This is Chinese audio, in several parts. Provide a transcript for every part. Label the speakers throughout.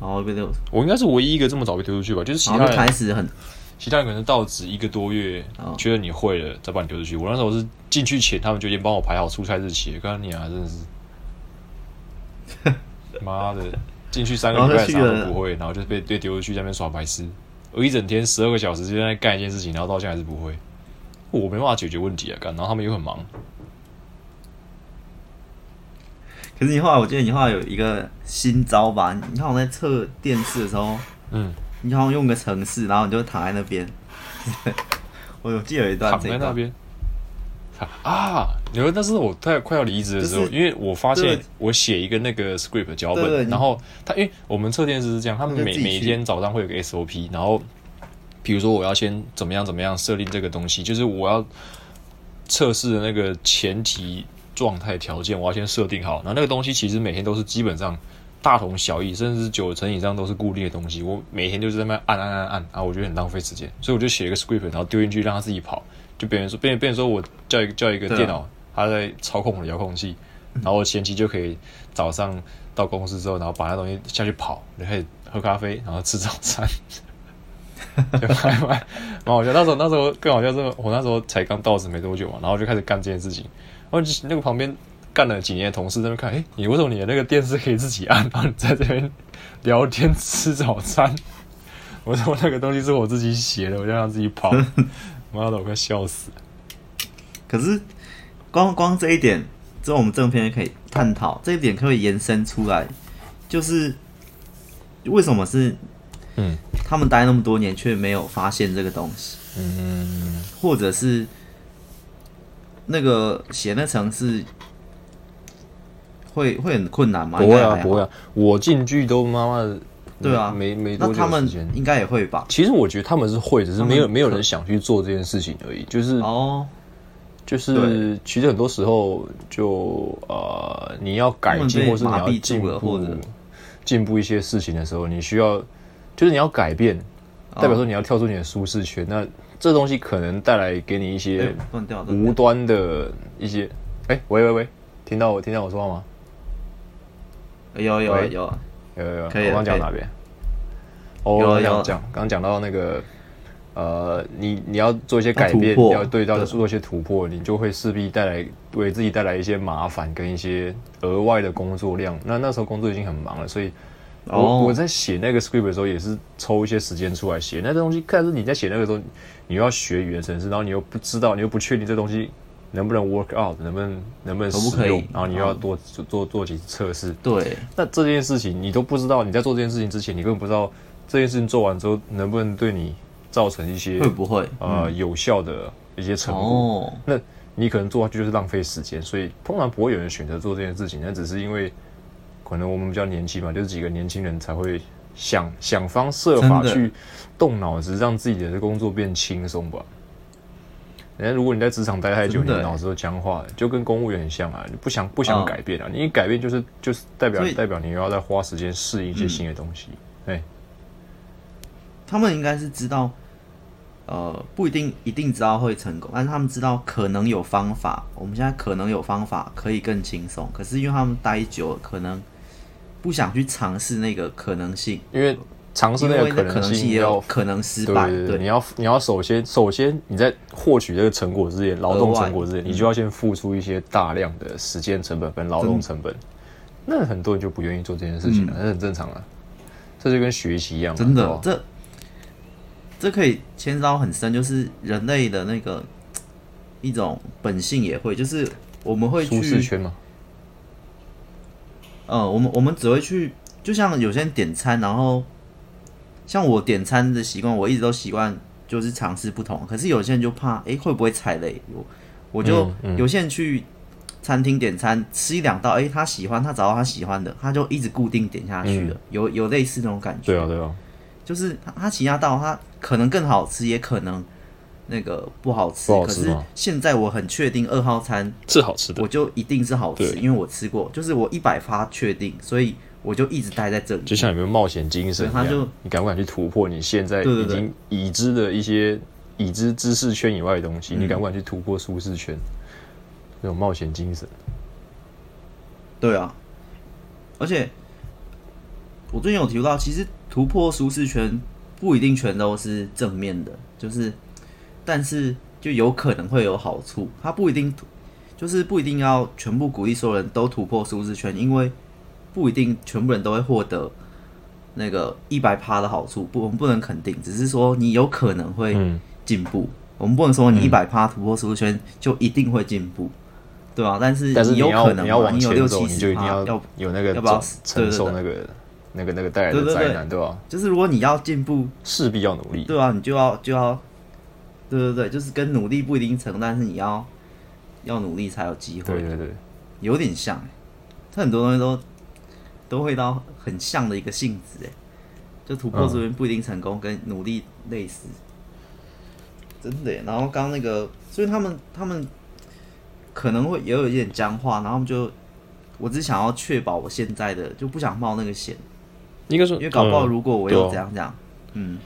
Speaker 1: 然后被丢，
Speaker 2: 我应该是唯一一个这么早被丢出去吧？就是其他人
Speaker 1: 开始很，
Speaker 2: 其他人可能到职一个多月，觉得你会了，再把你丢出去。我那时候是进去前，他们就已经帮我排好出差日期。刚刚你啊，真的是，妈的，进去三个礼拜啥都不会，然后就被被丢出去在那边耍白痴。我一整天十二个小时就在干一件事情，然后到现在还是不会，我没办法解决问题啊！干，然后他们又很忙。
Speaker 1: 可是你后来，我记得你后来有一个新招吧？你看我在测电视的时候，嗯，你好像用个程式，然后你就躺在那边。我有记得有一段
Speaker 2: 躺在那边。啊，你说那是我快快要离职的时候，就是、因为我发现我写一个那个 script 脚本，对对对，然后他因为我们测电视是这样，他们每每天早上会有个 SOP，然后比如说我要先怎么样怎么样设定这个东西，就是我要测试的那个前提。状态条件我要先设定好，然后那个东西其实每天都是基本上大同小异，甚至是九成以上都是固定的东西。我每天就是在那按按按按啊，我觉得很浪费时间，所以我就写一个 script，然后丢进去让它自己跑。就别人说，别人别人说我叫一个叫一个电脑，它在操控我的遥控器，然后我前期就可以早上到公司之后，然后把那东西下去跑，就可以喝咖啡，然后吃早餐。就还蛮蛮好笑。那时候那时候更好笑是，我那时候才刚到职没多久嘛，然后就开始干这件事情。然后那个旁边干了几年的同事在那边看，哎，你为什么你的那个电视可以自己按？然后你在这边聊天吃早餐？我说那个东西是我自己写的，我就让自己跑。妈的，我快笑死了。
Speaker 1: 可是光光这一点，之后我们正片可以探讨这一点，可以延伸出来，就是为什么是嗯，他们待那么多年却没有发现这个东西？嗯，或者是？那个写那层是会会很困难吗？
Speaker 2: 不会啊，不会啊，我进去都妈妈的，
Speaker 1: 对啊，
Speaker 2: 没没多久时间。
Speaker 1: 那他们应该也会吧？
Speaker 2: 其实我觉得他们是会，只是没有没有人想去做这件事情而已。就是
Speaker 1: 哦，
Speaker 2: 就是其实很多时候就呃，你要改进或是你要进步进步一些事情的时候，你需要就是你要改变，代表说你要跳出你的舒适圈。那这东西可能带来给你一些无端的一些，哎、欸，喂喂喂，听到我听到我说话吗？
Speaker 1: 有有有有
Speaker 2: 有有，可以。我刚讲哪边？哦，刚讲讲刚讲到那个，呃，你你要做一些改变，要对到做一些突破，你就会势必带来为自己带来一些麻烦跟一些额外的工作量。那那时候工作已经很忙了，所以。我、oh. 我在写那个 script 的时候，也是抽一些时间出来写那个东西。但是你在写那个时候，你又要学语言程式，然后你又不知道，你又不确定这东西能不能 work out，能不能能不能使用，然后你又要多做做做几次测试。
Speaker 1: 对，
Speaker 2: 那这件事情你都不知道，你在做这件事情之前，你根本不知道这件事情做完之后能不能对你造成一些
Speaker 1: 会不会
Speaker 2: 呃有效的一些成果。
Speaker 1: Oh.
Speaker 2: 那你可能做下去就是浪费时间，所以通常不会有人选择做这件事情，那只是因为。可能我们比较年轻嘛，就是几个年轻人才会想想方设法去动脑子，让自己的工作变轻松吧。人家如果你在职场待太久，你脑子都僵化了，就跟公务员很像啊，你不想不想改变啊？你一改变就是就是代表代表你又要再花时间适应一些新的东西。哎，
Speaker 1: 他们应该是知道，呃，不一定一定知道会成功，但是他们知道可能有方法。我们现在可能有方法可以更轻松，可是因为他们待久了，可能。不想去尝试那个可能性，
Speaker 2: 因为尝试那个可能性
Speaker 1: 也有可能失
Speaker 2: 败。对，你要你要首先首先你在获取这个成果之前，劳动成果之前，你就要先付出一些大量的时间成本跟劳动成本。那很多人就不愿意做这件事情了，那、嗯、很正常啊。这就跟学习一样，
Speaker 1: 真的，这这可以牵涉很深，就是人类的那个一种本性也会，就是我们会去
Speaker 2: 舒适圈嘛。
Speaker 1: 呃，我们我们只会去，就像有些人点餐，然后像我点餐的习惯，我一直都习惯就是尝试不同。可是有些人就怕，哎，会不会踩雷？我我就、嗯嗯、有些人去餐厅点餐，吃一两道，哎，他喜欢，他找到他喜欢的，他就一直固定点下去了。嗯、有有类似那种感觉。
Speaker 2: 对啊，对啊，
Speaker 1: 就是他他其他道他可能更好吃，也可能。那个不好吃，
Speaker 2: 好吃，可是
Speaker 1: 现在我很确定二号餐
Speaker 2: 是好吃的，
Speaker 1: 我就一定是好吃，因为我吃过，就是我一百发确定，所以我就一直待在这里。
Speaker 2: 就像有没有冒险精神一样，他就你敢不敢去突破你现在已经已知的一些已知知识圈以外的东西？嗯、你敢不敢去突破舒适圈？那种冒险精神。
Speaker 1: 对啊，而且我最近有提到，其实突破舒适圈不一定全都是正面的，就是，但是就有可能会有好处。它不一定，就是不一定要全部鼓励所有人都突破舒适圈，因为不一定全部人都会获得那个一百趴的好处。不，我们不能肯定，只是说你有可能会进步。嗯我们不能说你一百趴突破舒适圈就一定会进步，对吧？但是你有可能，
Speaker 2: 你要往前
Speaker 1: 走，
Speaker 2: 你就一定要有那个
Speaker 1: 要不要
Speaker 2: 承受那个那个那个带来的灾难，对吧？
Speaker 1: 就是如果你要进步，
Speaker 2: 势必要努力，
Speaker 1: 对啊，你就要就要，对对对，就是跟努力不一定成，但是你要要努力才有机会，
Speaker 2: 对对对，
Speaker 1: 有点像，它很多东西都都会到很像的一个性质，哎，就突破这边不一定成功，跟努力类似。真的，然后刚那个，所以他们他们可能会也有一点僵化，然后就，我只想要确保我现在的，就不想冒那个险。
Speaker 2: 应该说，
Speaker 1: 因为搞不好如果我有这样这样，嗯，嗯，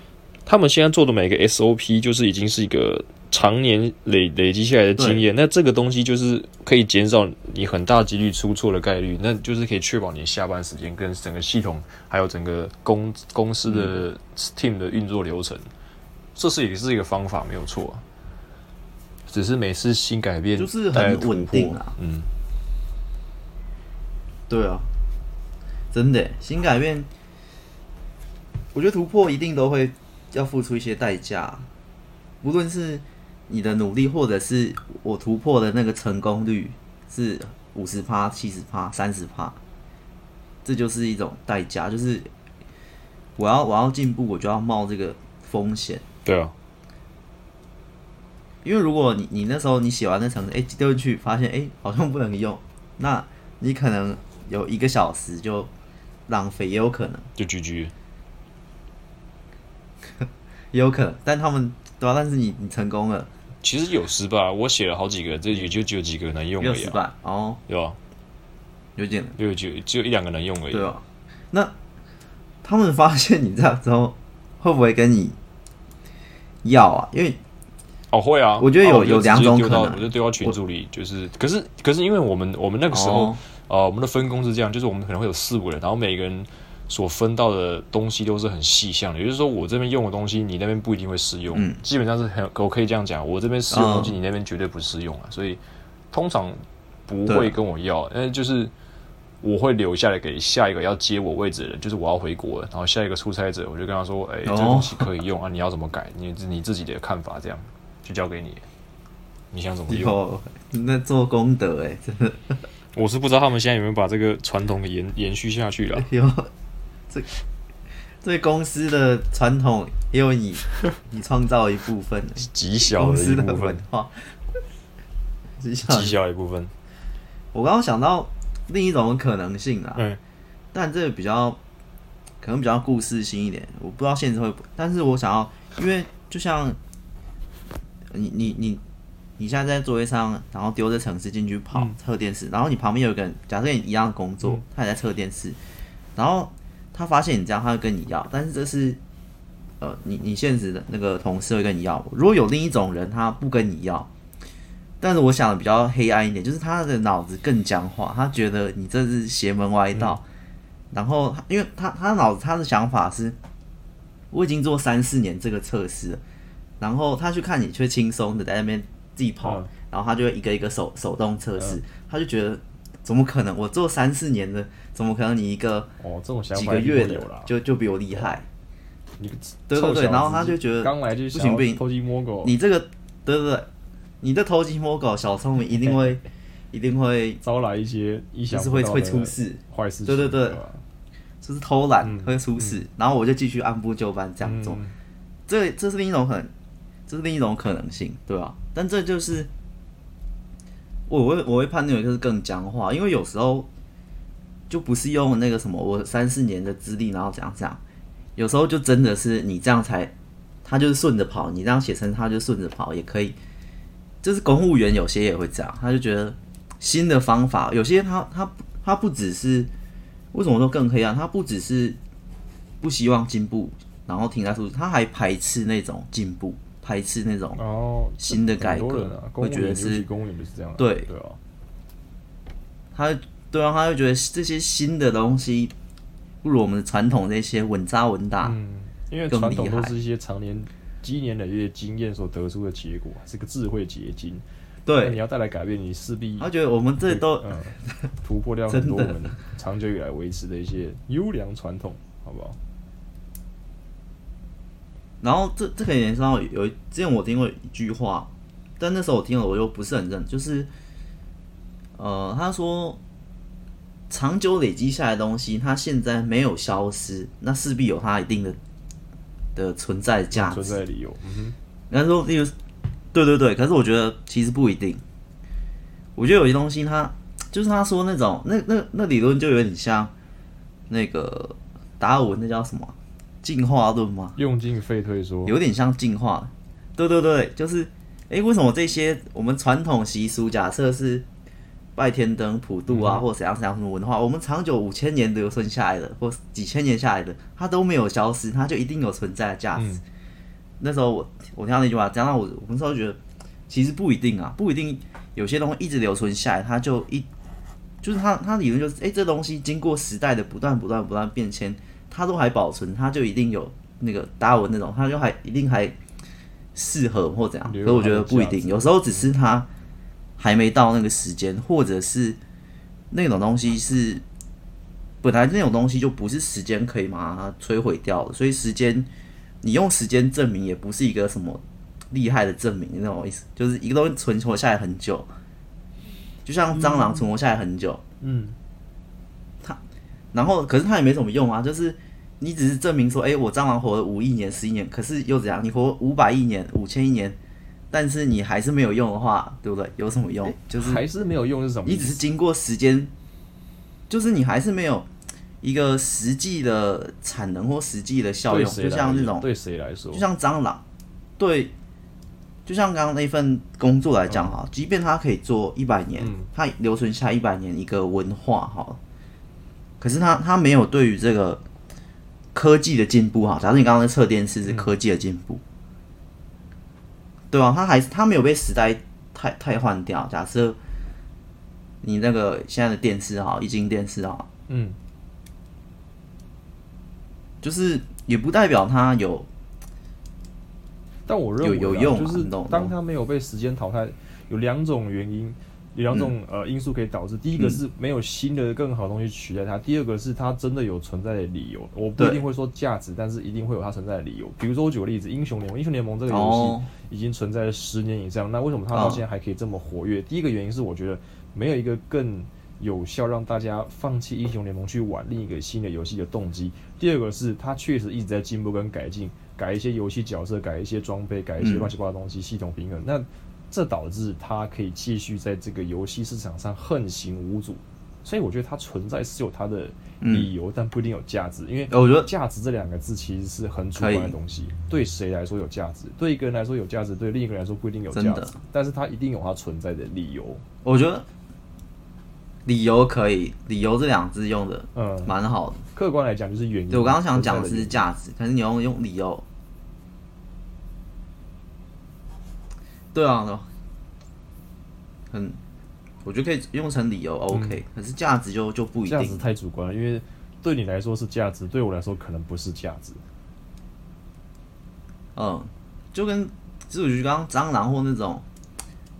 Speaker 2: 他们现在做的每个 SOP 就是已经是一个常年累累积下来的经验，那这个东西就是可以减少你很大几率出错的概率，那就是可以确保你下班时间跟整个系统还有整个公公司的 team 的运作流程。这是也是一个方法，没有错，只是每次新改变
Speaker 1: 就是很稳定啊。
Speaker 2: 嗯，
Speaker 1: 对啊，真的新改变，我觉得突破一定都会要付出一些代价，无论是你的努力，或者是我突破的那个成功率是五十趴、七十趴、三十趴，这就是一种代价，就是我要我要进步，我就要冒这个风险。
Speaker 2: 对啊，
Speaker 1: 因为如果你你那时候你写完那程式，哎丢进去发现哎好像不能用，那你可能有一个小时就浪费，也有可能。
Speaker 2: 就 GG，
Speaker 1: 也有可能。但他们对啊，但是你你成功了，
Speaker 2: 其实有失败，我写了好几个，这也就只有几个能用而已，啊。有失败
Speaker 1: 哦，
Speaker 2: 对吧？
Speaker 1: 有点，
Speaker 2: 有就只有一两个能用而已。
Speaker 1: 对啊，那他们发现你这样之后，会不会跟你？要啊，因为
Speaker 2: 哦会啊，
Speaker 1: 我觉得有有两种可能，
Speaker 2: 我就丢到群组里，就是可是可是因为我们我们那个时候，呃，我们的分工是这样，就是我们可能会有四五人，然后每个人所分到的东西都是很细项的，也就是说我这边用的东西，你那边不一定会适用，嗯，基本上是很我可以这样讲，我这边适用的东西，你那边绝对不适用啊，所以通常不会跟我要，因为就是。我会留下来给下一个要接我位置的人，就是我要回国了。然后下一个出差者，我就跟他说：“哎、欸，这个东西可以用啊，你要怎么改？你你自己的看法，这样就交给你。你想怎么用？
Speaker 1: 你在做功德哎，真的。
Speaker 2: 我是不知道他们现在有没有把这个传统延延续下去了。
Speaker 1: 有，这这公司的传统也有你 你创造一部分，
Speaker 2: 极小的一部分，
Speaker 1: 极
Speaker 2: 小。一部分。
Speaker 1: 我刚刚想到。另一种可能性啊，
Speaker 2: 嗯，
Speaker 1: 但这个比较可能比较故事性一点，我不知道现实会，但是我想要，因为就像你你你你现在在座位上，然后丢着城市进去跑测电视，然后你旁边有个人，假设你一样的工作，他也在测电视，然后他发现你这样，他会跟你要，但是这是呃，你你现实的那个同事会跟你要，如果有另一种人，他不跟你要。但是我想的比较黑暗一点，就是他的脑子更僵化，他觉得你这是邪门歪道。嗯、然后，因为他他脑子他的想法是，我已经做三四年这个测试了，然后他去看你却轻松的在那边自己跑，嗯、然后他就会一个一个手手动测试，嗯、他就觉得怎么可能？我做三四年的，怎么可能你一个
Speaker 2: 哦这种想法
Speaker 1: 几个月的就就比我厉害？
Speaker 2: 你
Speaker 1: 对对对，然后他就觉得
Speaker 2: 刚来就不行不行，偷鸡摸狗，
Speaker 1: 你这个对对对。你的偷鸡摸狗、小聪明 一定会，一定会
Speaker 2: 招来一些意想
Speaker 1: 不到的会会出事
Speaker 2: 坏事。
Speaker 1: 对对对，就是偷懒会出事，然后我就继续按部就班这样做。这这是另一种很，这是另一种可能性，对吧？但这就是我会我会判断为就是更僵化，因为有时候就不是用那个什么我三四年的资历，然后怎样怎样，有时候就真的是你这样才，他就是顺着跑，你这样写成他就顺着跑也可以。就是公务员有些也会这样，他就觉得新的方法，有些他他他不只是为什么说更黑暗？他不只是不希望进步，然后停在数字，他还排斥那种进步，排斥那种哦新的改革，会觉得是
Speaker 2: 公务员就是这样，
Speaker 1: 对
Speaker 2: 对啊，
Speaker 1: 他对啊，他就觉得这些新的东西不如我们的传统那些稳扎稳打。
Speaker 2: 嗯，因为传统都是一些常年积年累月经验所得出的结果，是个智慧结晶。
Speaker 1: 对，
Speaker 2: 你要带来改变，你势必
Speaker 1: 他觉得我们这都、
Speaker 2: 嗯、突破掉很多我们 长久以来维持的一些优良传统，好不好？
Speaker 1: 然后这这可以联想到有之前我听过一句话，但那时候我听了我又不是很认，就是呃他说长久累积下来的东西，它现在没有消失，那势必有它一定的的存在价值、
Speaker 2: 存在理由。嗯哼，
Speaker 1: 然后说例如。对对对，可是我觉得其实不一定。我觉得有些东西它，他就是他说那种那那那理论就有点像那个达尔文那叫什么进化论吗？
Speaker 2: 用进废退说，
Speaker 1: 有点像进化。对对对，就是哎，为什么这些我们传统习俗，假设是拜天灯、普渡啊，嗯、或者怎样怎样什么文化，我们长久五千年留存下来的，或几千年下来的，它都没有消失，它就一定有存在的价值。嗯那时候我我听到那句话，讲到我我那时候觉得其实不一定啊，不一定有些东西一直留存下来，它就一就是它它理论就是哎、欸，这东西经过时代的不断不断不断变迁，它都还保存，它就一定有那个达尔文那种，它就还一定还适合或怎样。所以我觉得不一定，有时候只是它还没到那个时间，或者是那种东西是本来那种东西就不是时间可以把它摧毁掉的，所以时间。你用时间证明也不是一个什么厉害的证明，那种意思，就是一个东西存活下来很久，就像蟑螂存活下来很久，
Speaker 2: 嗯，
Speaker 1: 它，然后可是它也没什么用啊，就是你只是证明说，哎、我蟑螂活了五亿年、十亿年，可是又怎样？你活五百亿年、五千亿年，但是你还是没有用的话，对不对？有什么用？就是
Speaker 2: 还是没有用是什么？
Speaker 1: 你只是经过时间，就是你还是没有。一个实际的产能或实际的效用，就像那种
Speaker 2: 对谁来说，
Speaker 1: 就像蟑螂，对，就像刚刚那份工作来讲哈，即便它可以做一百年，它留存下一百年一个文化哈，可是它它没有对于这个科技的进步哈，假如你刚刚的测电视是科技的进步，对啊，他还是他没有被时代太太换掉。假设你那个现在的电视哈，液晶电视哈，
Speaker 2: 嗯。
Speaker 1: 就是也不代表它有，
Speaker 2: 但我认为有有用，就是当它没有被时间淘汰，有两种原因，有两种呃因素可以导致。第一个是没有新的更好的东西取代它，第二个是它真的有存在的理由。我不一定会说价值，但是一定会有它存在的理由。比如说我举个例子，英雄联盟，英雄联盟这个游戏已经存在了十年以上，那为什么它到现在还可以这么活跃？第一个原因是我觉得没有一个更。有效让大家放弃英雄联盟去玩另一个新的游戏的动机。第二个是它确实一直在进步跟改进，改一些游戏角色，改一些装备，改一些乱七八糟的东西，系统平衡。那这导致它可以继续在这个游戏市场上横行无阻。所以我觉得它存在是有它的理由，但不一定有价值。因为我觉得价值这两个字其实是很主观的东西。对谁来说有价值？对一个人来说有价值，对另一个人来说不一定有价值。但是它一定有它存在的理由。
Speaker 1: 我觉得。理由可以，理由这两字用的嗯蛮好的。
Speaker 2: 客观来讲就是原因。
Speaker 1: 对，我刚刚想讲的是价值，可是你要用理由。对啊，很，我觉得可以用成理由 OK，可是价值就就不一定。
Speaker 2: 价值太主观了，因为对你来说是价值，对我来说可能不是价值。
Speaker 1: 嗯，就跟其实我觉得刚刚蟑螂或那种。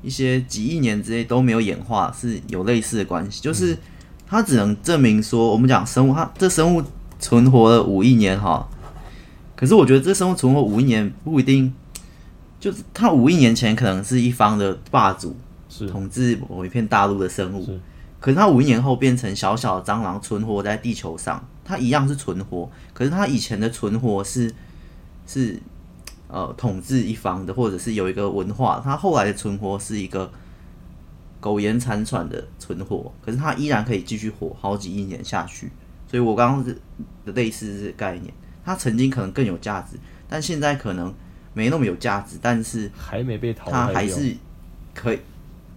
Speaker 1: 一些几亿年之内都没有演化，是有类似的关系。就是它只能证明说，我们讲生物，它这生物存活了五亿年哈。可是我觉得这生物存活五亿年不一定，就是它五亿年前可能是一方的霸主，是统治某一片大陆的生物。可是它五亿年后变成小小的蟑螂，存活在地球上，它一样是存活。可是它以前的存活是是。呃，统治一方的，或者是有一个文化，它后来的存活是一个苟延残喘的存活，可是它依然可以继续活好几亿年下去。所以我刚刚是的类似是概念，它曾经可能更有价值，但现在可能没那么有价值，但是
Speaker 2: 还没被淘汰，
Speaker 1: 它还是可以。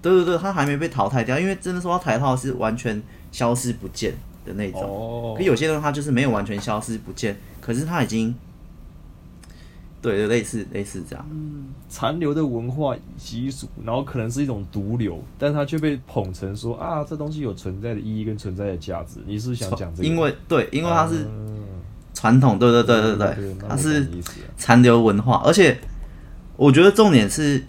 Speaker 1: 对对对，它还没被淘汰掉，因为真的说他台套是完全消失不见的那种。哦。可有些东西它就是没有完全消失不见，可是他已经。对，类似类似这样。
Speaker 2: 嗯，残留的文化习俗，然后可能是一种毒瘤，但它却被捧成说啊，这东西有存在的意义跟存在的价值。你是想讲这个？
Speaker 1: 因为对，因为它是传统，对对对对对，对，它是残留文化，而且我觉得重点是，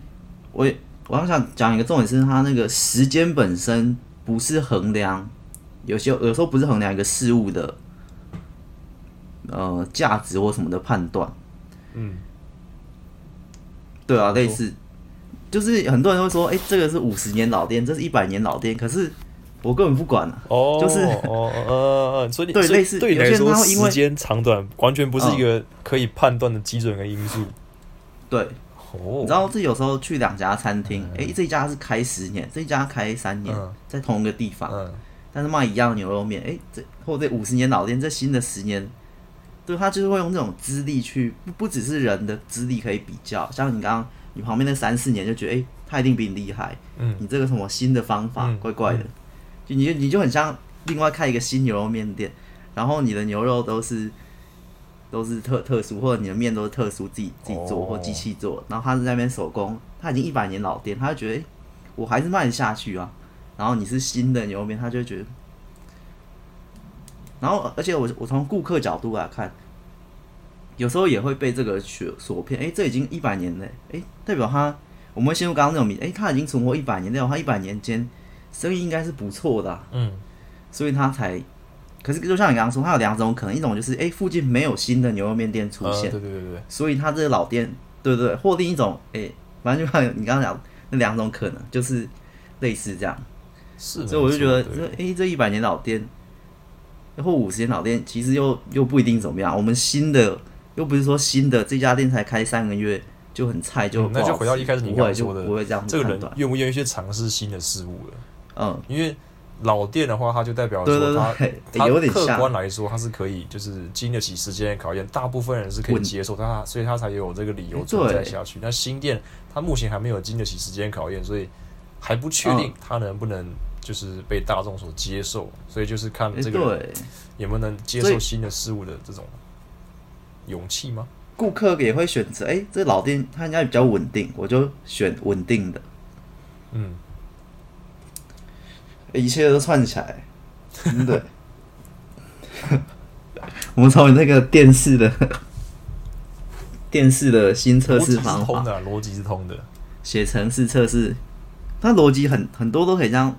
Speaker 1: 我我要想讲一个重点是，它那个时间本身不是衡量，有些有时候不是衡量一个事物的呃价值或什么的判断。嗯，对啊，类似，就是很多人都会说，哎、欸，这个是五十年老店，这是一百年老店，可是我根本不管啊。哦，就是哦
Speaker 2: 呃，所以
Speaker 1: 对类似
Speaker 2: 对你来说，时间长短完全不是一个可以判断的基准的因素。嗯、
Speaker 1: 对，哦，你知道这有时候去两家餐厅，哎、嗯。欸，这一家是开十年，这一家开三年，嗯、在同一个地方，嗯、但是卖一样牛肉面，哎、欸，这或者这五十年老店，这新的十年。对，他就是会用这种资历去，不不只是人的资历可以比较，像你刚刚你旁边那三四年就觉得，哎，他一定比你厉害，嗯，你这个什么新的方法，嗯、怪怪的，你你就很像另外开一个新牛肉面店，然后你的牛肉都是都是特特殊，或者你的面都是特殊自己自己做或机器做，然后他是在那边手工，他已经一百年老店，他就觉得，哎，我还是卖得下去啊，然后你是新的牛肉面，他就会觉得。然后，而且我我从顾客角度来看，有时候也会被这个所所骗。哎，这已经一百年了，哎，代表他，我们会陷入刚刚那种迷，哎，他已经存活一百年，代表他一百年间生意应该是不错的，啊，嗯，所以他才。可是就像你刚刚说，他有两种可能，一种就是哎，附近没有新的牛肉面店出现，
Speaker 2: 对对对对，
Speaker 1: 所以他这个老店，对对对，或另一种，哎，反正就像你刚刚讲那两种可能，就是类似这样，是，所以我就觉得这，哎，这一百年老店。或五十年老店，其实又又不一定怎么样。我们新的又不是说新的这家店才开三个月就很菜，就、嗯、
Speaker 2: 那就回到一开始你刚才说的，
Speaker 1: 不会这样。
Speaker 2: 这个人愿不愿意去尝试新的事物了？嗯，因为老店的话，它就代表说它 它客观来说，它是可以就是经得起时间的考验，大部分人是可以接受它，所以它才有这个理由存在下去。那新店它目前还没有经得起时间考验，所以还不确定它能不能。就是被大众所接受，所以就是看这个有没有能接受新的事物的这种勇气吗？
Speaker 1: 顾客也会选择，哎、欸，这老店它应该比较稳定，我就选稳定的。嗯，一切都串起来，真 的。我们从那个电视的 电视的新测试方法，
Speaker 2: 逻辑是通的，
Speaker 1: 写程式测试，它逻辑很很多都可以这样。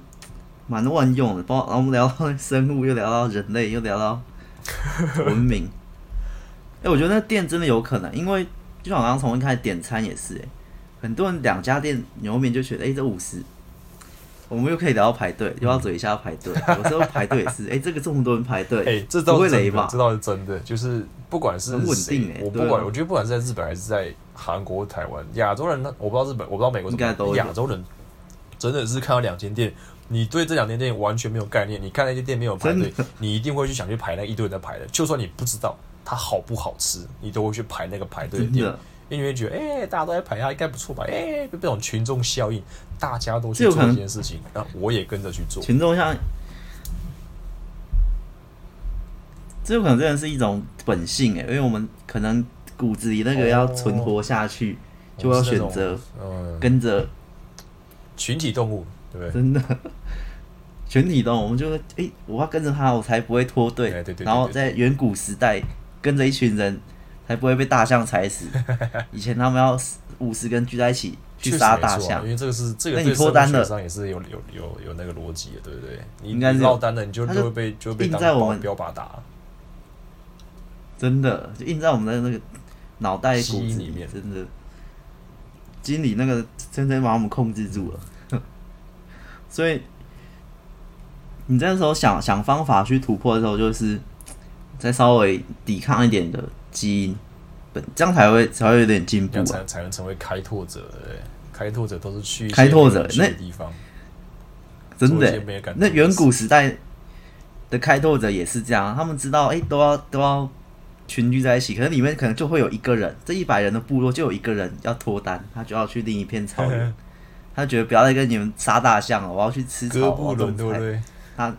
Speaker 1: 蛮万用的，包然后我们聊到生物，又聊到人类，又聊到文明。哎、欸，我觉得那店真的有可能，因为就像我刚刚从一开始点餐也是、欸，哎，很多人两家店牛肉面就觉得，哎、欸，这五十，我们又可以聊到排队，又要嘴一下要排队，有时候排队也是，哎、欸，这个这么多人排队，哎、
Speaker 2: 欸，这倒是真的，这倒是真的，就是不管是
Speaker 1: 很稳定、欸，
Speaker 2: 我不管，我觉得不管是在日本还是在韩国、台湾、亚洲人，我不知道日本，我不知道美国，应该都亚洲人真的是看到两间店。你对这两间店完全没有概念，你看那些店没有排队，你一定会去想去排那一堆人在排的。就算你不知道它好不好吃，你都会去排那个排队的店，因为你会觉得，哎、欸，大家都在排，他应该不错吧？哎、欸，这种群众效应，大家都去做这件事情，那我也跟着去做。
Speaker 1: 群众效应，这有可能真的是一种本性哎，因为我们可能骨子里那个要存活下去，哦、就要选择跟着
Speaker 2: 群体动物。
Speaker 1: 对不对真的，群体动，我们就会哎、欸，我要跟着他，我才不会脱队。然后在远古时代，跟着一群人，才不会被大象踩死。以前他们要五十个人聚在一起 去杀大象，
Speaker 2: 因为这个是这个。那你脱单的，上也是有有有有那个逻辑的，对不对？你应该是落单的，你就就会被就会被当标靶打。
Speaker 1: 真的，就印在我们的那个脑袋骨子里面，真的。经理那个真正把我们控制住了。所以，你这时候想想方法去突破的时候，就是再稍微抵抗一点的基因，这样才会才会有点进步，
Speaker 2: 才才能成为开拓者。对，开拓者都是去
Speaker 1: 开拓者那
Speaker 2: 地方，
Speaker 1: 真的。那远古时代的开拓者也是这样，他们知道，哎、欸，都要都要群居在一起，可能里面可能就会有一个人，这一百人的部落就有一个人要脱单，他就要去另一片草原。他觉得不要再跟你们杀大象了，我要去吃草，我要种菜。他，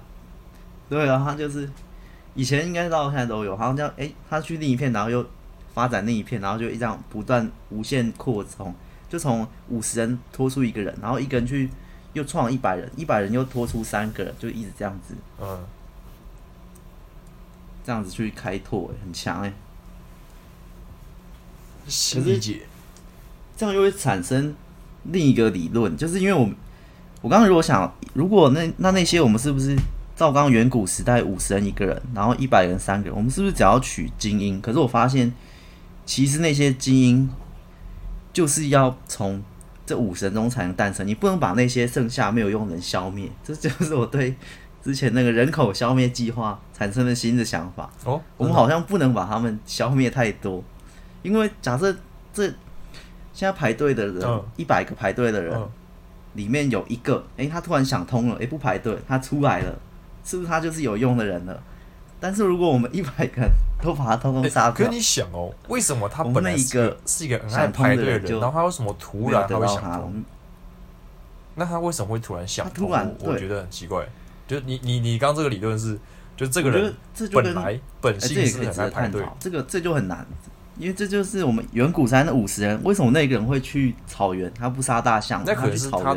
Speaker 1: 对啊，他就是以前应该到现在都有，好像这样，哎，他去另一片，然后又发展另一片，然后就一这样不断无限扩充，就从五十人拖出一个人，然后一个人去又创一百人，一百人又拖出三个人，就一直这样子，嗯，这样子去开拓，很强哎。可是这样又会产生另一个理论，就是因为我们我刚刚如果想，如果那那那些我们是不是？照刚刚远古时代五十人一个人，然后一百人三个人，我们是不是只要取精英？可是我发现，其实那些精英就是要从这五十人中才能诞生，你不能把那些剩下没有用的人消灭。这就是我对之前那个人口消灭计划产生的新的想法。哦，我们好像不能把他们消灭太多，因为假设这现在排队的人一百个排队的人里面有一个，诶，他突然想通了，诶，不排队，他出来了。是不是他就是有用的人了？但是如果我们一百个人都把他通通杀掉，
Speaker 2: 可是你想哦，为什么他本来一个是一个很爱排队的人，然后他为什么突然他会想通？那他为什么会突然想通？我觉得很奇怪。就你你你刚刚这个理论是，就这个人本来本性是很爱排队，
Speaker 1: 这个这就很难，因为这就是我们远古山的五十人，为什么那个人会去草原？他不杀大象，
Speaker 2: 那可能是他。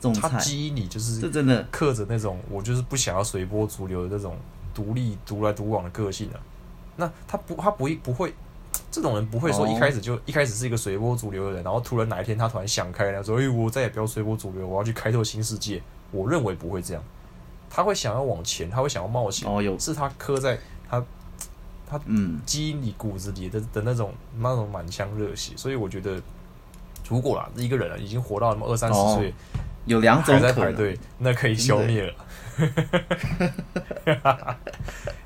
Speaker 1: 种
Speaker 2: 他基因里就是这真的刻着那种我就是不想要随波逐流的这种独立独来独往的个性啊。那他不他不会不会这种人不会说一开始就一开始是一个随波逐流的人，然后突然哪一天他突然想开了，说哎我再也不要随波逐流，我要去开拓新世界。我认为不会这样，他会想要往前，他会想要冒险。哦，有是他刻在他他嗯基因里骨子里的的那种那种满腔热血。所以我觉得如果啦一个人啊已经活到什么二三十岁。
Speaker 1: 有两种可能，
Speaker 2: 对，那可以消灭了。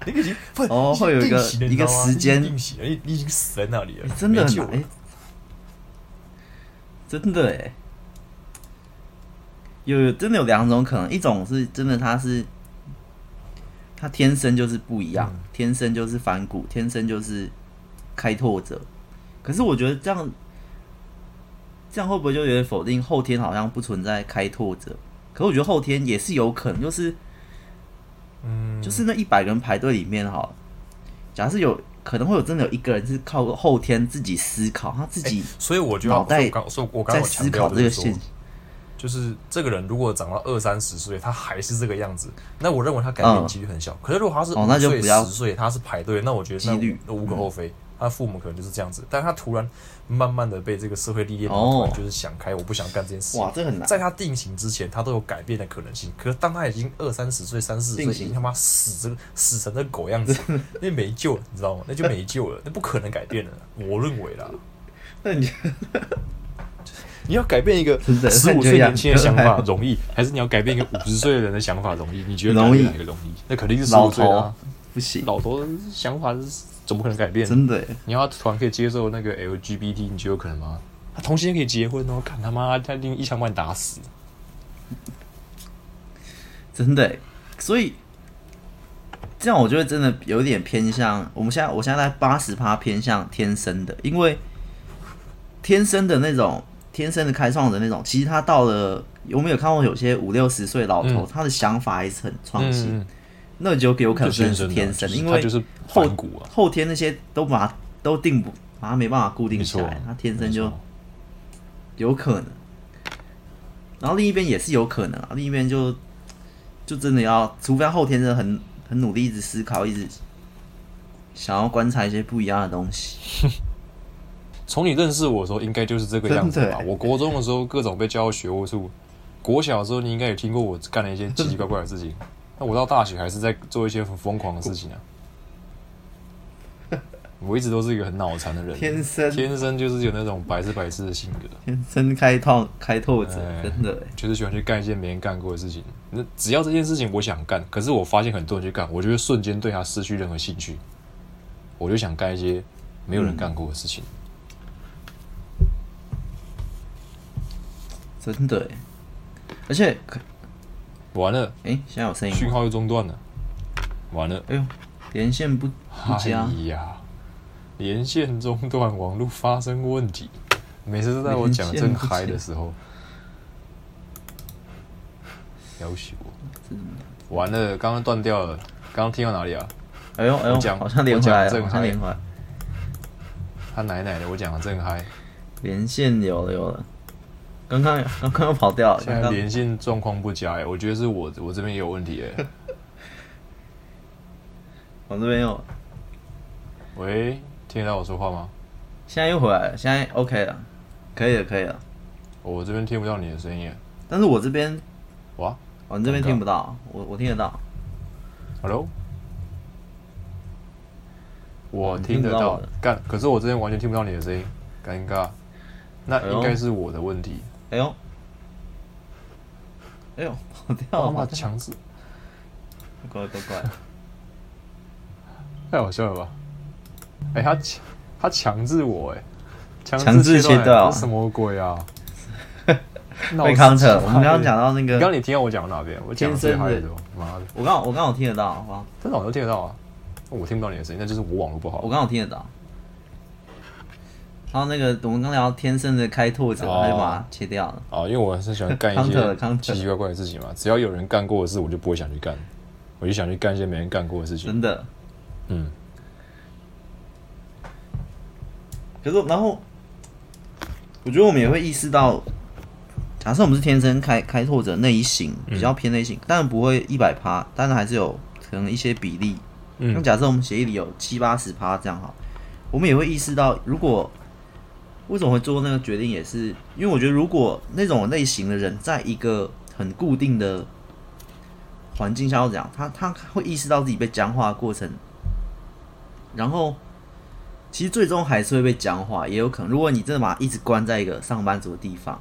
Speaker 2: 你 已经
Speaker 1: 哦，会有一个一个时间，
Speaker 2: 你你已经死在那里了，
Speaker 1: 真的哎，真的哎，有真的有两种可能，一种是真的，他是他天生就是不一样，天生就是反骨，天生就是开拓者。可是我觉得这样。这样会不会就有点否定后天好像不存在开拓者？可我觉得后天也是有可能，就是，嗯，就是那一百个人排队里面哈，假设有可能会有真的有一个人是靠后天自己思考，他自己，
Speaker 2: 所以我觉得脑袋在思考这个现，就是这个人如果长到二三十岁，他还是这个样子，那我认为他改变几率很小。可是如果他是五岁、十岁，他是排队，那我觉得几率都无可厚非。他父母可能就是这样子，但他突然慢慢的被这个社会历练，就是想开，我不想干这件事。
Speaker 1: 哇，这很难。
Speaker 2: 在他定型之前，他都有改变的可能性。可是当他已经二三十岁、三四十岁，已经他妈死这个死成这狗样子，那没救了，你知道吗？那就没救了，那不可能改变了。我认为啦。那你 你要改变一个十五岁年轻的想法容易，还是你要改变一个五十岁的人的想法容易？你觉得哪个容易？那肯定是十五岁啊，
Speaker 1: 不行，
Speaker 2: 老头想法是。怎么可能改变？
Speaker 1: 真的，
Speaker 2: 你要突然可以接受那个 LGBT，你觉得有可能吗？他同性恋可以结婚哦，看他妈，他一定一枪把你打死。
Speaker 1: 真的，所以这样我觉得真的有点偏向。我们现在，我现在在八十趴偏向天生的，因为天生的那种天生的开创的那种，其实他到了，我们有看过有些五六十岁老头，嗯、他的想法还是很创新。嗯那就有可能是天生，因为后后天那些都把它都定不，把它没办法固定下来，他天生就有可能。然后另一边也是有可能啊，另一边就就真的要，除非后天真的很很努力，一直思考，一直想要观察一些不一样的东西。
Speaker 2: 从你认识我的时候，应该就是这个样子吧？我国中的时候，各种被教学务处；国小的时候，你应该也听过我干了一些奇奇怪怪的事情。我到大学还是在做一些很疯狂的事情啊！我一直都是一个很脑残的人，
Speaker 1: 天生
Speaker 2: 天生就是有那种白痴白痴的性格，
Speaker 1: 天生开拓开拓者，真的
Speaker 2: 就是喜欢去干一些没人干过的事情。那只要这件事情我想干，可是我发现很多人去干，我就会瞬间对他失去任何兴趣。我就想干一些没有人干过的事情，
Speaker 1: 真的，而且。
Speaker 2: 完了，
Speaker 1: 哎、欸，现在有声音，
Speaker 2: 讯号又中断了。完了，
Speaker 1: 哎呦，连线不不佳。
Speaker 2: 哎呀，连线中断，网络发生问题。每次都在我讲正嗨的时候，要死我。完了，刚刚断掉了。刚刚听到哪里啊？
Speaker 1: 哎呦哎呦，讲好像连回来了，好像连回来。
Speaker 2: 他奶奶的，我讲的正嗨。
Speaker 1: 连线有了有了，刚刚刚刚又跑掉了。
Speaker 2: 现在连线状况不佳哎，我觉得是我我这边也有问题哎。
Speaker 1: 我这边有。
Speaker 2: 喂，听得到我说话吗？
Speaker 1: 现在又回来了，现在 OK 了，可以了，可以了。
Speaker 2: 我这边听不到你的声音，
Speaker 1: 但是我这边，
Speaker 2: 哇，
Speaker 1: 我这边听不到，我我听得到。
Speaker 2: Hello，我听得到，干，可是我这边完全听不到你的声音，尴尬。那应该是我的问题。
Speaker 1: 哎呦，哎呦，跑掉了，
Speaker 2: 强制，
Speaker 1: 乖乖乖，
Speaker 2: 太好笑了吧？哎，他强，他强制我，哎，
Speaker 1: 强制切断，
Speaker 2: 什么鬼啊？
Speaker 1: 被康特，我们刚刚讲到那个，
Speaker 2: 刚刚你听到我讲到哪边？我讲最嗨的妈的，
Speaker 1: 我刚我刚好听得到，好，
Speaker 2: 真的我都听得到啊，我听不到你的声音，那就是我网络不好。
Speaker 1: 我刚好听得到。然后那个我们刚聊天生的开拓者，他就把它切掉了。
Speaker 2: 哦，因为我是喜欢干一些奇奇怪怪的事情嘛，只要有人干过的事，我就不会想去干，我就想去干一些没人干过的事情。
Speaker 1: 真的，
Speaker 2: 嗯。
Speaker 1: 可是，然后我觉得我们也会意识到。假设我们是天生开开拓者那一型，比较偏内型，当然不会一百趴，但是还是有可能一些比例。那、嗯、假设我们协议里有七八十趴这样哈，我们也会意识到，如果为什么会做那个决定，也是因为我觉得，如果那种类型的人在一个很固定的环境下，要怎样，他他会意识到自己被僵化的过程，然后其实最终还是会被僵化，也有可能，如果你真的把他一直关在一个上班族的地方。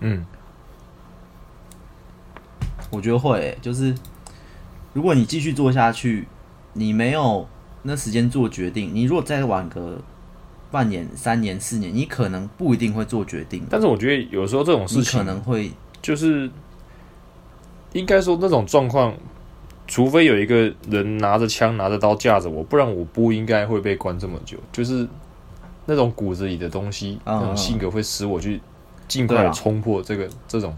Speaker 2: 嗯，
Speaker 1: 我觉得会、欸，就是如果你继续做下去，你没有那时间做决定，你如果再晚个半年、三年、四年，你可能不一定会做决定。
Speaker 2: 但是我觉得有时候这种事情
Speaker 1: 可能会，
Speaker 2: 就是应该说那种状况，除非有一个人拿着枪、拿着刀架着我，不然我不应该会被关这么久。就是那种骨子里的东西，那种性格会使我去。尽快的冲破这个、啊、这种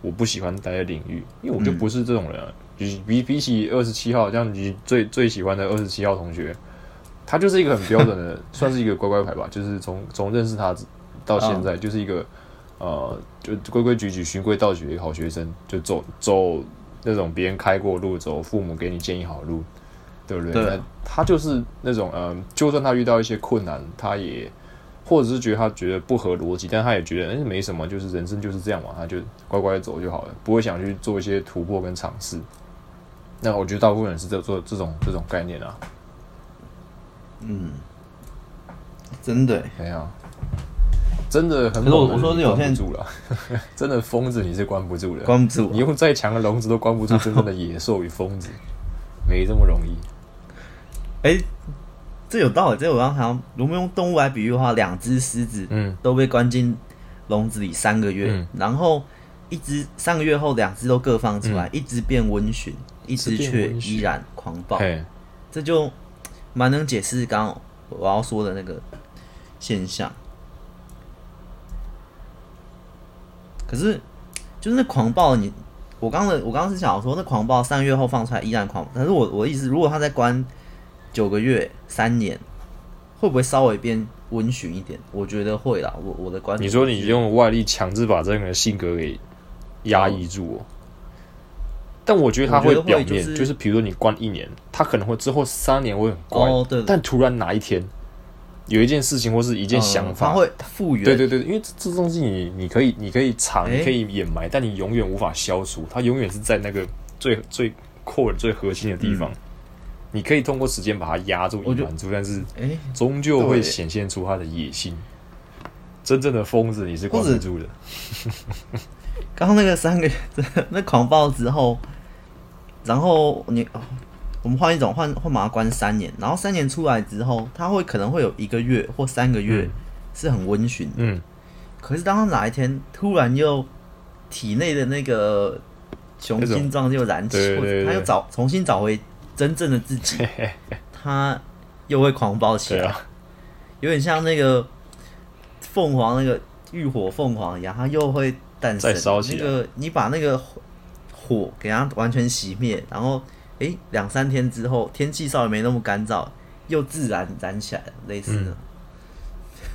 Speaker 2: 我不喜欢待的领域，因为我就不是这种人、啊。比比比起二十七号，像你最最喜欢的二十七号同学，他就是一个很标准的，算是一个乖乖牌吧。就是从从认识他到现在，就是一个、哦、呃，就规规矩矩、循规蹈矩的一个好学生，就走走那种别人开过路，走父母给你建议好的路，对不对？对。他就是那种嗯、呃，就算他遇到一些困难，他也。或者是觉得他觉得不合逻辑，但他也觉得哎、欸、没什么，就是人生就是这样嘛，他就乖乖走就好了，不会想去做一些突破跟尝试。那我觉得大部分人是这做这种这种概念啊。
Speaker 1: 嗯，真的，
Speaker 2: 没有，真的很。可是我我说是有限住了，真的疯子你是关不住的，
Speaker 1: 关不住，
Speaker 2: 你用再强的笼子都关不住 真正的野兽与疯子，没这么容易。
Speaker 1: 哎、欸。这有道理，这我刚想，如果用动物来比喻的话，两只狮子，嗯，都被关进笼子里三个月，嗯、然后一只三个月后，两只都各放出来，嗯、一只变温驯，一只却依然狂暴，这就蛮能解释刚刚我要说的那个现象。可是，就是那狂暴你，你我刚刚的我刚刚是想说，那狂暴三个月后放出来依然狂暴，但是我我的意思，如果他在关。九个月、三年，会不会稍微变温驯一点？我觉得会啦。我我的观点，
Speaker 2: 你说你用外力强制把这个人的性格给压抑住，哦，但我觉得他会表面，就是，就是比如说你关一年，他可能会之后三年会很乖，哦，对对，但突然哪一天有一件事情或是一件想法，
Speaker 1: 他会复原。
Speaker 2: 对对对，因为这这东西你你可以你可以藏，欸，你可以掩埋，但你永远无法消除，它永远是在那个最最 core 最核心的地方。嗯你可以通过时间把它压住、隐瞒住，但是终究会显现出他的野心。真正的疯子你是管不住的。
Speaker 1: 刚刚那个三个月，那狂暴之后，然后你，我们换一种，换换把它关三年，然后三年出来之后，它会可能会有一个月或三个月是很温驯。嗯。可是当他哪一天突然又体内的那个雄心壮志又燃起，或者他又找重新找回。真正的自己，它又会狂暴起来，有点像那个凤凰，那个浴火凤凰一样，它又会诞生。那个你把那个火给它完全熄灭，然后诶，两三天之后，天气稍微没那么干燥，又自然燃起来了，类似的。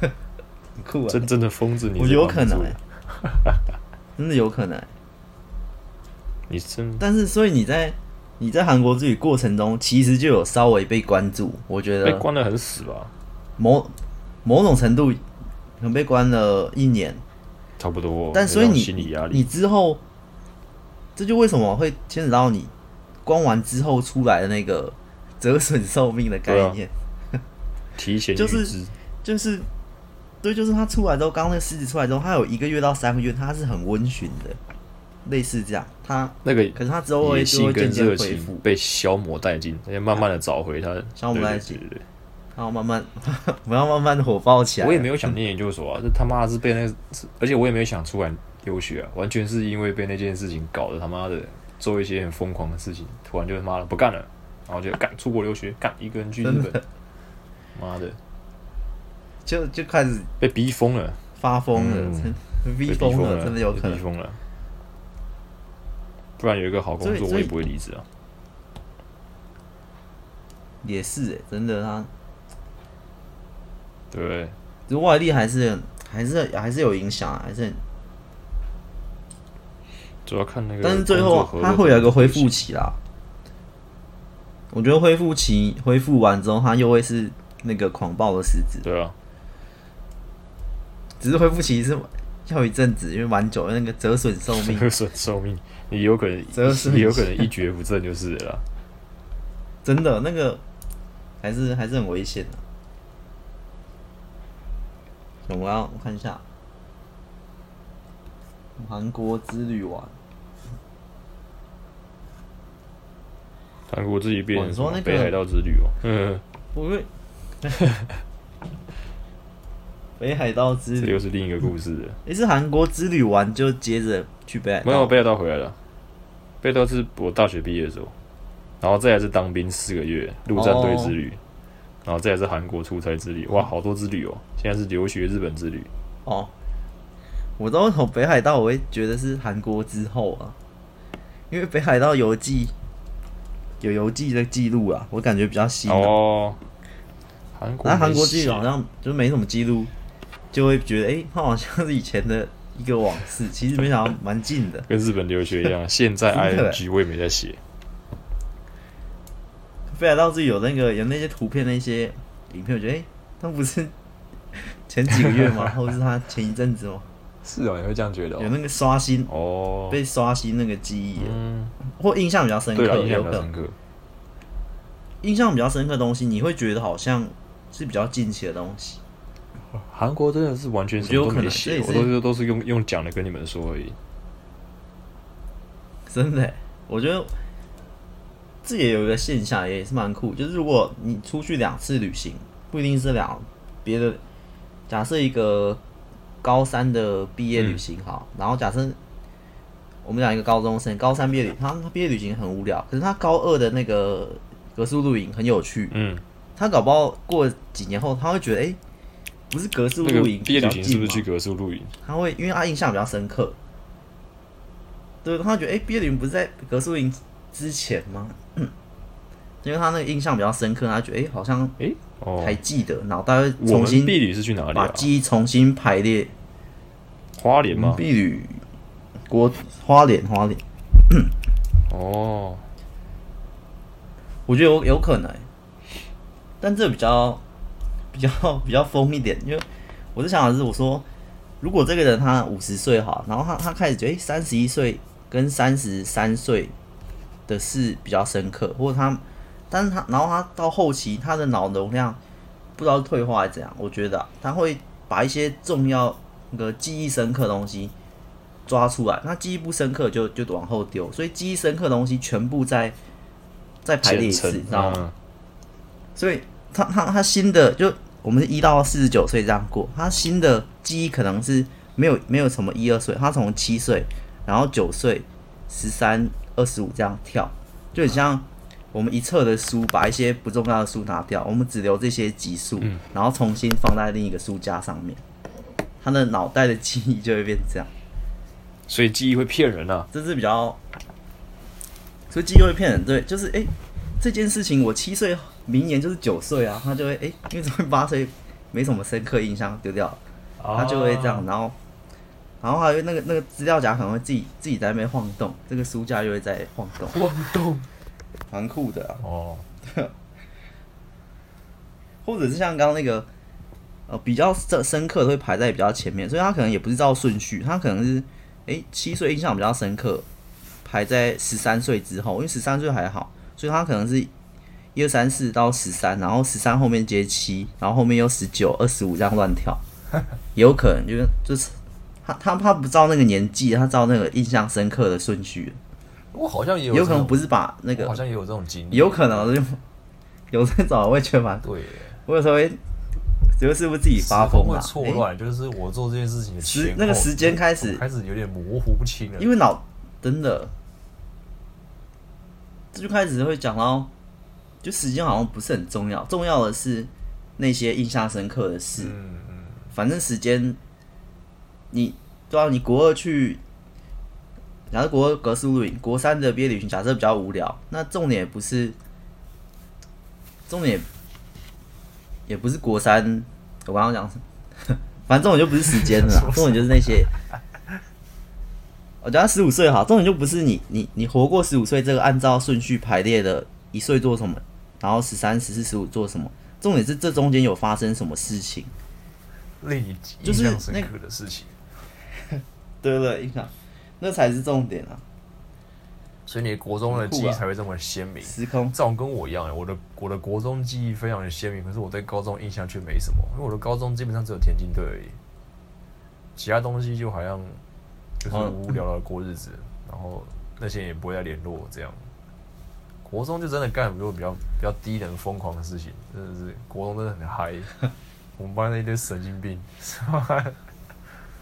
Speaker 1: 很酷啊！
Speaker 2: 真正的疯子，你
Speaker 1: 我有可能、欸，真的有可能、欸。
Speaker 2: 你真，
Speaker 1: 但是所以你在你在韩国之旅过程中，其实就有稍微被关注，我觉得
Speaker 2: 被关的很死吧？
Speaker 1: 某某种程度可能被关了一年，
Speaker 2: 差不多。
Speaker 1: 但所以你
Speaker 2: 心理压力，
Speaker 1: 你之后，这就为什么会牵扯到你关完之后出来的那个折损寿命的概念，
Speaker 2: 啊、提前
Speaker 1: 就是就是对，就是他出来之后，刚刚那个狮子出来之后，他有一个月到三个月，他是很温驯的。类似这样，他
Speaker 2: 那个，
Speaker 1: 可是他之后会就会渐渐恢复，
Speaker 2: 被消磨殆尽，而且慢慢的找回他。
Speaker 1: 消磨殆尽，然后慢慢，不要慢慢的火爆起来。
Speaker 2: 我也没有想念研究所啊，这他妈是被那个，而且我也没有想出来留学啊，完全是因为被那件事情搞得他妈的做一些很疯狂的事情，突然就他妈的不干了，然后就干出国留学，干一个人去日本，妈的，
Speaker 1: 就就开始
Speaker 2: 被逼疯了，
Speaker 1: 发疯了，
Speaker 2: 逼
Speaker 1: 疯了，真的有可能
Speaker 2: 逼疯了。不然有一个好工作，我也不会离职啊。
Speaker 1: 也是哎，真的他，
Speaker 2: 对，
Speaker 1: 这外力还是还是还是有影响，啊还是很
Speaker 2: 主要看那个。
Speaker 1: 但是最后它会有一个恢复期啦。我觉得恢复期恢复完之后，它又会是那个狂暴的狮子。
Speaker 2: 对啊，
Speaker 1: 只是恢复期是要一阵子，因为蛮久的那个折损寿命，
Speaker 2: 折损寿命。你有可能，也有可能一蹶不振，就是了。
Speaker 1: 真的，那个还是还是很危险的。我要我看一下，韩国之旅玩，
Speaker 2: 韩国自己变成什么北海道之旅哦？嗯，
Speaker 1: 不会。北海道之旅，
Speaker 2: 这又是另一个故事了。
Speaker 1: 你是韩国之旅完就接着去北海道？
Speaker 2: 没有，北海道回来了。北海道是我大学毕业的时候，然后再来是当兵四个月陆战队之旅，然后再来是韩国出差之旅。哇，好多之旅哦！现在是留学日本之旅。
Speaker 1: 哦，我都从北海道，我会觉得是韩国之后啊，因为北海道游记有游记的记录啊，我感觉比较新
Speaker 2: 哦。
Speaker 1: 韩国，那韩国记录好像就没什么记录。就会觉得，哎、欸，他好像是以前的一个往事，其实没想到蛮近的，
Speaker 2: 跟日本留学一样。现在 ing 我也没在写。
Speaker 1: 北海道自己有那个有那些图片那些影片，我觉得，哎、欸，他不是前几个月吗？或是他前一阵子吗？
Speaker 2: 是哦，你会这样觉得、哦？
Speaker 1: 有那个刷新
Speaker 2: 哦，
Speaker 1: 被刷新那个记忆，嗯，或印象比较深刻，
Speaker 2: 印象比较深刻。
Speaker 1: 印象比较深刻的东西，你会觉得好像是比较近期的东西。
Speaker 2: 韩国真的是完全什么都没写，我，我都是都是用用讲的跟你们说而已。
Speaker 1: 真的，我觉得这也有一个现象，也是蛮酷，就是如果你出去两次旅行，不一定是两别的，假设一个高三的毕业旅行好，嗯、然后假设我们讲一个高中生，高三毕业旅，他他毕业旅行很无聊，可是他高二的那个格式露营很有趣，嗯，他搞不好过几年后他会觉得，哎、欸。不是格式露营，
Speaker 2: 毕业旅行是不是去格式露营？
Speaker 1: 他会，因为他印象比较深刻。对，他觉得，哎、欸，毕业旅行不是在格式露营之前吗？嗯，因为他那个印象比较深刻，他觉得，哎、欸，好像，哎，还记得，脑、袋会重新。
Speaker 2: 毕旅是去哪里、啊？
Speaker 1: 把记忆重新排列。
Speaker 2: 花莲吗？
Speaker 1: 碧旅，国花莲，花莲。
Speaker 2: 哦，
Speaker 1: 我觉得有有可能，但这比较。比较比较疯一点，因为我是想的是，我说如果这个人他五十岁哈，然后他他开始觉得三十一岁跟三十三岁的事比较深刻，或者他，但是他然后他到后期他的脑容量不知道是退化还是怎样，我觉得、啊、他会把一些重要那个记忆深刻的东西抓出来，那记忆不深刻就就往后丢，所以记忆深刻的东西全部在再排列一次，你知道吗？嗯、所以。他他他新的就我们是一到四十九岁这样过，他新的记忆可能是没有没有什么一二岁，他从七岁，然后九岁、十三、二十五这样跳，就很像我们一册的书，把一些不重要的书拿掉，我们只留这些集数，然后重新放在另一个书架上面，他的脑袋的记忆就会变这样，
Speaker 2: 所以记忆会骗人啊，
Speaker 1: 这是比较，所以记忆会骗人，对，就是哎、欸，这件事情我七岁。明年就是九岁啊，他就会哎、欸，因为怎么会八岁没什么深刻印象丢掉了，他就会这样，然后然后还有那个那个资料夹可能会自己自己在那边晃动，这个书架又会在晃动，
Speaker 2: 晃动，
Speaker 1: 蛮酷的啊。哦，或者是像刚刚那个。呃，比较深深刻的会排在比较前面，所以他可能也不是照顺序，他可能是，诶七岁印象比较深刻，排在十三岁之后，因为十三岁还好，所以他可能是一二三四到十三，然后十三后面接七，然后后面又十九、二十五这样乱跳，也 有可能就是就是他他他不照那个年纪，他照那个印象深刻的顺序。
Speaker 2: 我好像也有，
Speaker 1: 有可能不是把那个，
Speaker 2: 好像也有这种经历，
Speaker 1: 有可能就 有这种我也觉得蛮
Speaker 2: 对，
Speaker 1: 我有时候会。就是不是自己发疯
Speaker 2: 会错乱，欸、就是我做这件事情的时
Speaker 1: 那个时间开始
Speaker 2: 开始有点模糊不清了。
Speaker 1: 因为脑真的，这就开始会讲到，就时间好像不是很重要，重要的是那些印象深刻的事。嗯嗯，反正时间，你对啊，你国二去，假如国二格式露营，国三的毕业旅行，假设比较无聊，那重点也不是重点。也不是国三，我刚刚讲什么？反正重点就不是时间了，重点就是那些。我觉得十五岁哈，重点就不是你你你活过十五岁这个按照顺序排列的，一岁做什么，然后十三、十四、十五做什么，重点是这中间有发生什么事情，
Speaker 2: 令你印象深刻的事情。
Speaker 1: 对对对，印象，那才是重点啊。
Speaker 2: 所以你的国中的记忆才会这么鲜明。
Speaker 1: 时空，
Speaker 2: 这种跟我一样，我的我的国中记忆非常的鲜明，可是我对高中印象却没什么，因为我的高中基本上只有田径队而已，其他东西就好像就是无无聊聊的过日子，然后那些也不会再联络这样。国中就真的干很多比较比较低能疯狂的事情，真的是国中真的很嗨，我们班那一堆神经病。